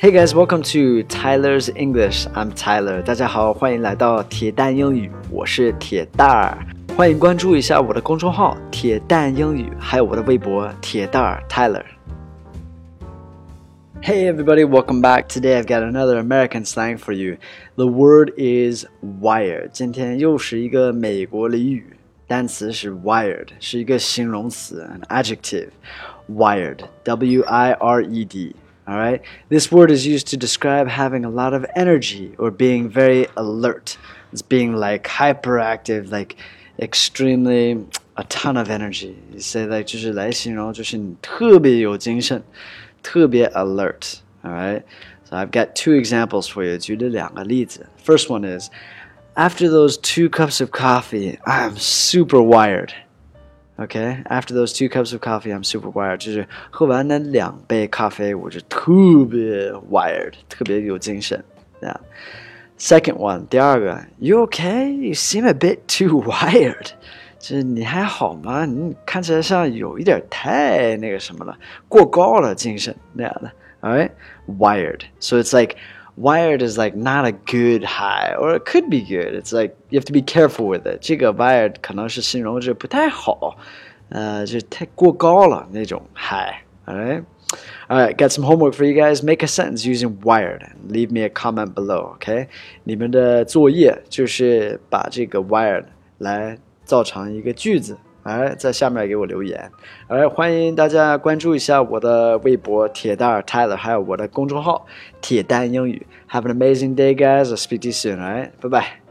Hey guys, welcome to Tyler's English. I'm Tyler. 大家好，欢迎来到铁蛋英语，我是铁蛋儿。欢迎关注一下我的公众号“铁蛋英语”，还有我的微博“铁蛋儿 Tyler”。Hey everybody, welcome back. Today I've got another American slang for you. The word is wired. 今天又是一个美国俚语，单词是 wired，是一个形容词，an adjective. Wired, W-I-R-E-D. All right. This word is used to describe having a lot of energy or being very alert. It's being like hyperactive, like extremely a ton of energy. You say like 就是来形容，就是你特别有精神，特别 alert. All right. So I've got two examples for you. 举了两个例子. First one is, after those two cups of coffee, I'm super wired. Okay, after those two cups of coffee, I'm super wired. 就是喝完那两杯咖啡，我就特别 wired，特别有精神。Yeah. Second one，第二个，You okay? You seem a bit too wired. 就是你还好吗？你看起来像有一点太那个什么了，过高了精神那样的。All right, wired. So it's like wired is like not a good high, or it could be good. It's like you have to be careful with it. 这个 wired 可能是形容着不太好，呃，就太过高了那种 high. All right. All right, got some homework for you guys. Make a sentence using wired and leave me a comment below. OK，你们的作业就是把这个 wired 来造成一个句子。 哎，在下面给我留言。哎，欢迎大家关注一下我的微博铁蛋儿 Tyler，还有我的公众号铁蛋英语。Have an amazing day, guys. I'll speak to you soon. All right, bye bye.